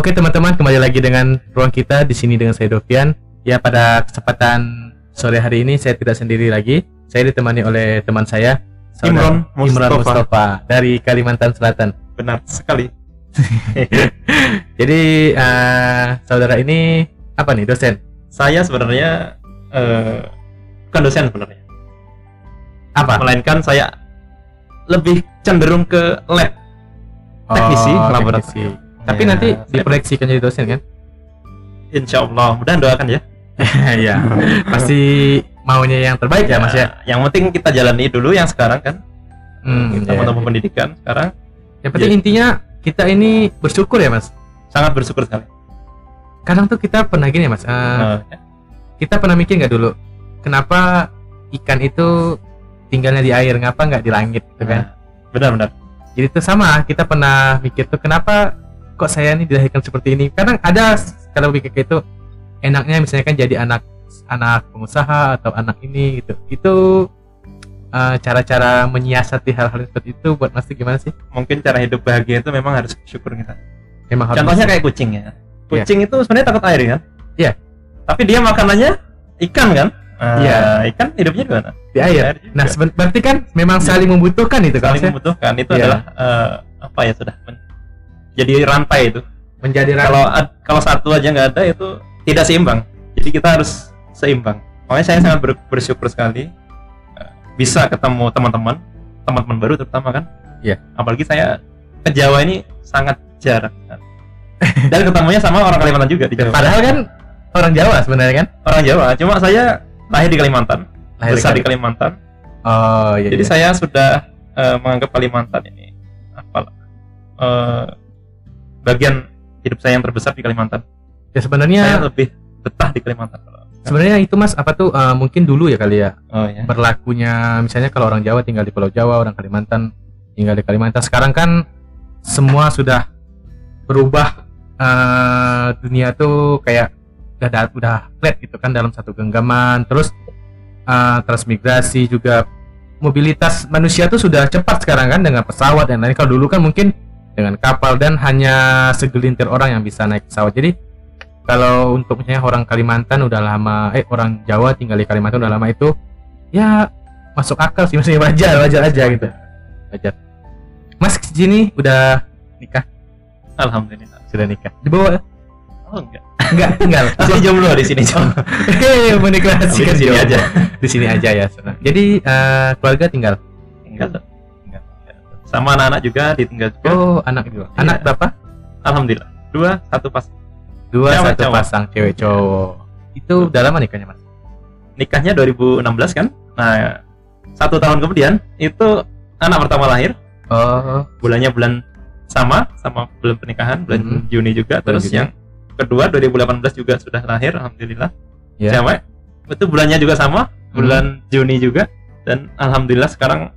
Oke teman-teman, kembali lagi dengan ruang kita di sini dengan saya Dovian. Ya pada kesempatan sore hari ini saya tidak sendiri lagi. Saya ditemani oleh teman saya Imron Mustafa. Dari Kalimantan Selatan. Benar sekali. Jadi eh, saudara ini apa nih dosen? Saya sebenarnya eh, bukan dosen sebenarnya. Apa? Melainkan saya lebih cenderung ke lab. Teknisi, Oh, laboratorium. teknisi. Tapi Ya, nanti saya- diproyeksikan jadi dosen kan? Insya Allah. Mudah doakan ya. Iya. Pasti maunya yang terbaik ya Mas ya. Yang penting kita jalani dulu yang sekarang kan. Hmm, kita iya, mau iya. pendidikan sekarang Yang penting Iya. intinya kita ini bersyukur ya Mas. sangat bersyukur sekali. Kadang tuh kita pernah gini ya Mas. eh, Eh, kita pernah mikir nggak dulu kenapa ikan itu tinggalnya di air ngapa nggak di langit gitu kan Benar-benar. jadi itu sama kita pernah mikir tuh kenapa kok saya ini dilahirkan seperti ini kadang ada kalau kayak itu enaknya misalnya kan jadi anak anak pengusaha atau anak ini gitu itu eh, cara-cara menyiasati hal-hal seperti itu buat mas gimana sih Mungkin cara hidup bahagia itu memang harus bersyukur kita. emang harus Contohnya kayak kucing ya. Kucing itu sebenarnya takut air kan? Iya. Tapi dia makanannya ikan kan? Ah, Iya. Ikan hidupnya di mana? di air juga. nah seben- berarti kan memang saling membutuhkan itu kan saling ya? membutuhkan itu Iya. adalah eh, apa ya sudah men- jadi rantai itu. menjadi Kalau kalau satu aja nggak ada itu tidak seimbang. Jadi kita harus seimbang. Makanya saya sangat ber- bersyukur sekali eh, bisa ketemu teman-teman, teman-teman baru terutama kan. Iya. Apalagi saya ke Jawa ini sangat jarang. kan. Dan ketemunya sama orang Kalimantan juga di Jawa. padahal kan orang Jawa sebenarnya kan orang Jawa, cuma saya lahir di Kalimantan, Lahir besar di Kalimantan. Oh iya. Jadi iya. saya sudah eh, menganggap Kalimantan ini apa eh, bagian hidup saya yang terbesar di Kalimantan. ya sebenarnya Saya lebih betah di Kalimantan. sebenarnya itu mas apa tuh eh, mungkin dulu ya kali ya Oh ya. berlakunya misalnya kalau orang Jawa tinggal di Pulau Jawa orang Kalimantan tinggal di Kalimantan sekarang kan semua sudah berubah eh, dunia tuh kayak udah da- udah flat gitu kan dalam satu genggaman terus eh, transmigrasi juga mobilitas manusia tuh sudah cepat sekarang kan dengan pesawat dan lain kalau dulu kan mungkin dengan kapal dan hanya segelintir orang yang bisa naik pesawat jadi kalau untuk misalnya orang Kalimantan udah lama eh orang Jawa tinggal di Kalimantan udah lama itu ya masuk akal sih maksudnya wajar wajar aja gitu wajar Mas sini udah nikah Alhamdulillah. sudah nikah di bawah Oh enggak. enggak tinggal Di sini jomblo di sini jomblo. Menikmati Tapi di sini aja. di sini aja ya senang. jadi eh, keluarga tinggal Enggak. Sama anak-anak juga ditinggal juga. oh anak juga anak Iya. berapa Alhamdulillah. Dua, satu pas. dua Cewek, satu cowok. pasang cewek cowok itu udah lama nikahnya mas Nikahnya 2016 kan? Nah, satu tahun kemudian itu anak pertama lahir. oh bulannya bulan sama sama bulan pernikahan bulan Mhm. Juni juga Bulan terus Juni. yang kedua 2018 juga sudah lahir alhamdulillah Ya. cewek itu bulannya juga sama bulan Juni juga dan alhamdulillah sekarang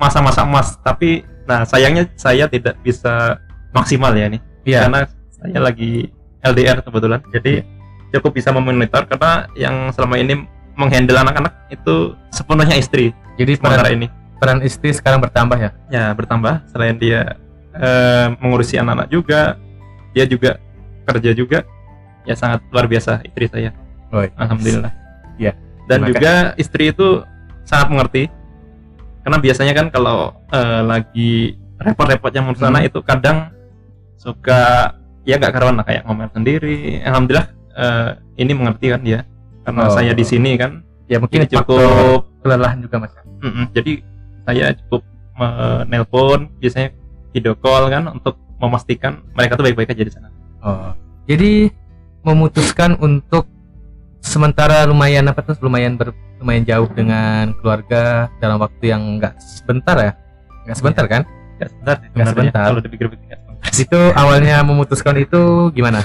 masa-masa emas. Tapi nah sayangnya saya tidak bisa maksimal ya ini. Iya. Karena saya lagi LDR kebetulan. Jadi cukup bisa memonitor karena yang selama ini menghandle anak-anak itu sepenuhnya istri. Jadi sementara peran, ini. peran istri sekarang bertambah ya? Ya bertambah. Selain dia eh, mengurusi anak-anak juga dia juga kerja juga ya sangat luar biasa istri saya. Oi. alhamdulillah. Ya, dan terima juga istri itu sangat mengerti karena biasanya kan kalau eh, lagi repot-repotnya mau sana Hmm. itu kadang suka ya nggak karuan lah kayak ngomel sendiri alhamdulillah eh, ini mengerti kan dia karena Oh. saya di sini kan ya mungkin cukup kelelahan juga mas Mm-mm, jadi saya cukup menelpon biasanya video call kan untuk memastikan mereka tuh baik-baik aja di sana. Oh, jadi memutuskan untuk sementara lumayan apa tuh? Lumayan ber, lumayan jauh dengan keluarga dalam waktu yang enggak sebentar ya? Nggak sebentar kan? Gak sebentar, Nggak sebenarnya, sebentar. Kalau dipikir-pikir nggak sebentar. itu awalnya memutuskan itu gimana?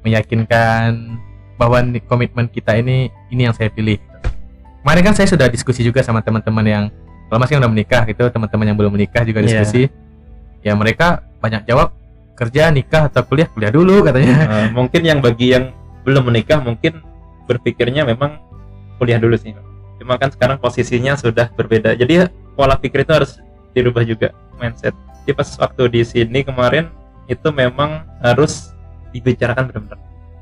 Meyakinkan bahwa komitmen kita ini ini yang saya pilih. Kemarin kan saya sudah diskusi juga sama teman-teman yang kalau masih udah menikah gitu teman-teman yang belum menikah juga Iya. diskusi. Ya mereka banyak jawab kerja nikah atau kuliah? Kuliah dulu katanya. Eh, mungkin yang bagi yang belum menikah mungkin berpikirnya memang kuliah dulu sih. Cuma kan sekarang posisinya sudah berbeda. Jadi pola pikir itu harus dirubah juga mindset. Jadi pas waktu di sini kemarin itu memang harus dibicarakan benar-benar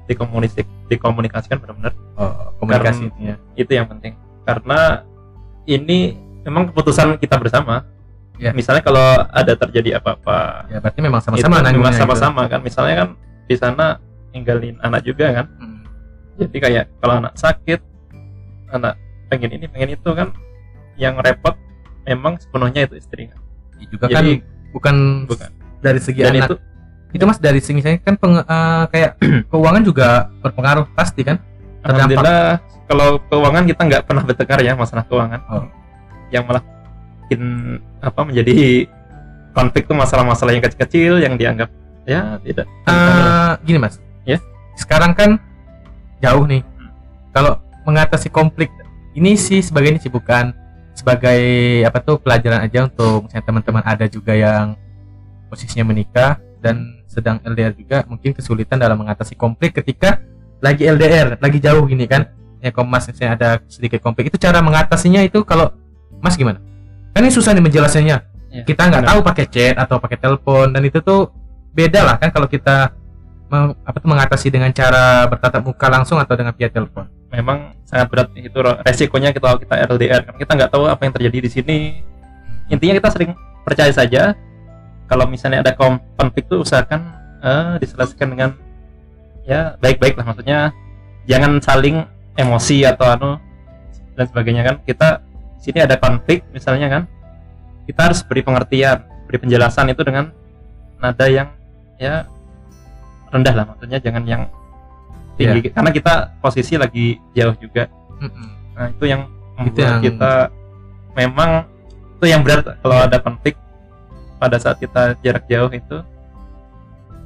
dikomunikasi dikomunikasikan benar-benar oh, komunikasi ya. itu yang penting karena ini memang keputusan kita bersama Ya. misalnya kalau ada terjadi apa-apa ya berarti memang sama-sama memang sama-sama kan misalnya kan di sana ninggalin anak juga kan Hmm. Jadi kayak kalau anak sakit anak pengen ini pengen itu kan yang repot memang sepenuhnya itu istri kan Ya juga Jadi, kan bukan, bukan. dari segi dan anak. itu itu mas dari segi misalnya kan peng- eh, kayak keuangan juga berpengaruh pasti kan? Terdampak. alhamdulillah kalau keuangan kita nggak pernah bertengkar ya masalah keuangan. Oh. yang malah bikin apa menjadi konflik tuh masalah-masalah yang kecil-kecil yang dianggap ya tidak Eh, gini mas. Ya. sekarang kan jauh nih. Kalau mengatasi konflik ini sih sebagai ini sih bukan sebagai apa tuh pelajaran aja untuk misalnya teman-teman ada juga yang posisinya menikah dan sedang LDR juga mungkin kesulitan dalam mengatasi konflik ketika lagi LDR lagi jauh gini kan. Ya kalau mas misalnya ada sedikit konflik itu cara mengatasinya itu kalau mas gimana? Kan ini susah nih menjelaskannya. Ya, kita nggak benar. tahu pakai chat atau pakai telepon dan itu tuh beda lah kan kalau kita meng- apa tuh mengatasi dengan cara bertatap muka langsung atau dengan via telepon? Memang sangat berat itu resikonya kita kita LDR kita nggak tahu apa yang terjadi di sini. Intinya kita sering percaya saja kalau misalnya ada konflik tuh usahakan eh, diselesaikan dengan ya baik-baik lah. Maksudnya jangan saling emosi atau anu dan sebagainya kan. Kita sini ada konflik misalnya kan kita harus beri pengertian beri penjelasan itu dengan nada yang ya rendah lah maksudnya jangan yang tinggi. Karena kita posisi lagi jauh juga. Mm-mm. nah itu yang Itu membuat yang- kita memang itu yang berat kalau ada konflik pada saat kita jarak jauh itu.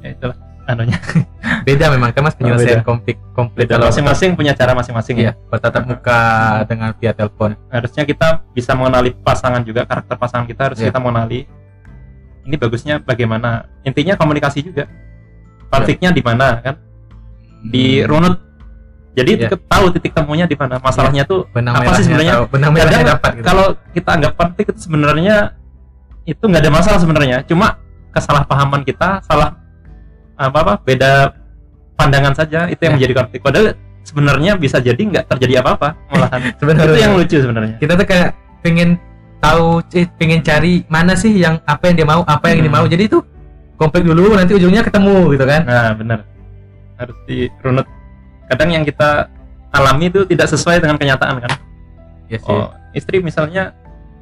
Ya itulah anunya. Beda memang kan mas penyelesaian beda. konflik konflik beda. masing-masing punya cara masing-masing ya. Bertatap muka dengan via telepon. Harusnya kita bisa mengenali pasangan juga karakter pasangan kita harus Iya. kita mengenali. Ini bagusnya bagaimana? Intinya komunikasi juga konfliknya di mana kan? Di Hmm. runut. Jadi ke- tahu titik temunya di mana. Masalahnya tuh benang apa sih sebenarnya? benang Kadang dapat gitu. kalau kita anggap konflik itu sebenarnya itu nggak ada masalah sebenarnya. Cuma kesalahpahaman kita salah apa apa beda pandangan saja itu yang Ya. menjadi konflik. Padahal sebenarnya bisa jadi nggak terjadi apa-apa malahan. Sebenarnya. Itu yang lucu sebenarnya. Kita tuh kayak pengen tahu eh, pengen cari mana sih yang apa yang dia mau apa yang dia Hmm. mau. Jadi itu konflik dulu nanti ujungnya ketemu gitu kan? Nah benar. Harus dirunut. Kadang yang kita alami itu tidak sesuai dengan kenyataan kan? Ya sih. Oh istri misalnya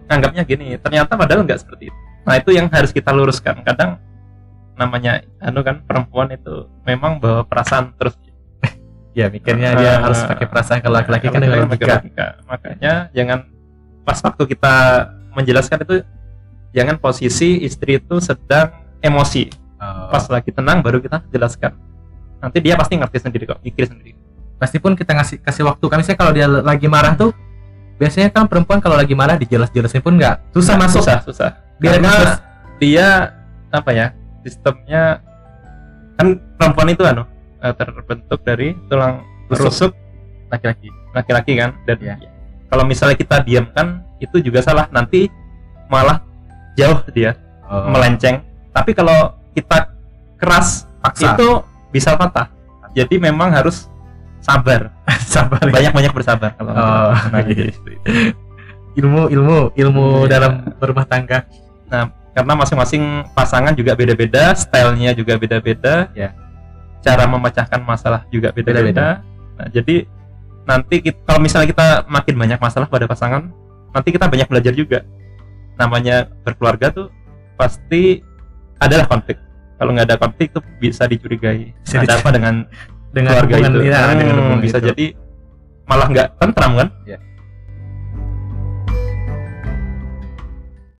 anggapnya gini ternyata padahal nggak seperti itu. Nah itu yang harus kita luruskan. Kadang namanya anu kan perempuan itu memang bawa perasaan terus. Ya mikirnya dia Ah. harus pakai perasaan kalau laki-laki kan Kalau dengan logika. makanya jangan pas waktu kita menjelaskan itu jangan posisi istri itu sedang emosi. Oh. pas lagi tenang baru kita jelaskan. Nanti dia pasti ngerti sendiri kok pikir sendiri. Pasti pun kita ngasih kasih waktu kan misalnya kalau dia lagi marah tuh biasanya kan perempuan kalau lagi marah dijelas-jelasin pun nggak. Susah Nah, masuk. susah susah. Biar karena terus- dia apa ya sistemnya kan perempuan itu anu eh, terbentuk dari tulang Rusuk. laki-laki laki-laki kan. Dan Iya. kalau misalnya kita diamkan itu juga salah. Nanti malah jauh dia oh, melenceng tapi kalau kita keras paksa itu bisa patah jadi memang harus sabar sabar ya. banyak-banyak bersabar kalau Oh, nah, iya. gitu. ilmu ilmu ilmu Iya. dalam berumah tangga karena masing-masing pasangan juga beda-beda stylenya juga beda-beda Ya. cara memecahkan masalah juga beda-beda nah, jadi nanti kita, kalau misalnya kita makin banyak masalah pada pasangan nanti kita banyak belajar juga namanya berkeluarga tuh pasti adalah konflik kalau nggak ada konflik tuh bisa dicurigai Bisa ada apa dengan dengan keluarga hubungan itu ya, Nah, dengan hmm, bisa itu. jadi malah nggak tentram kan Ya.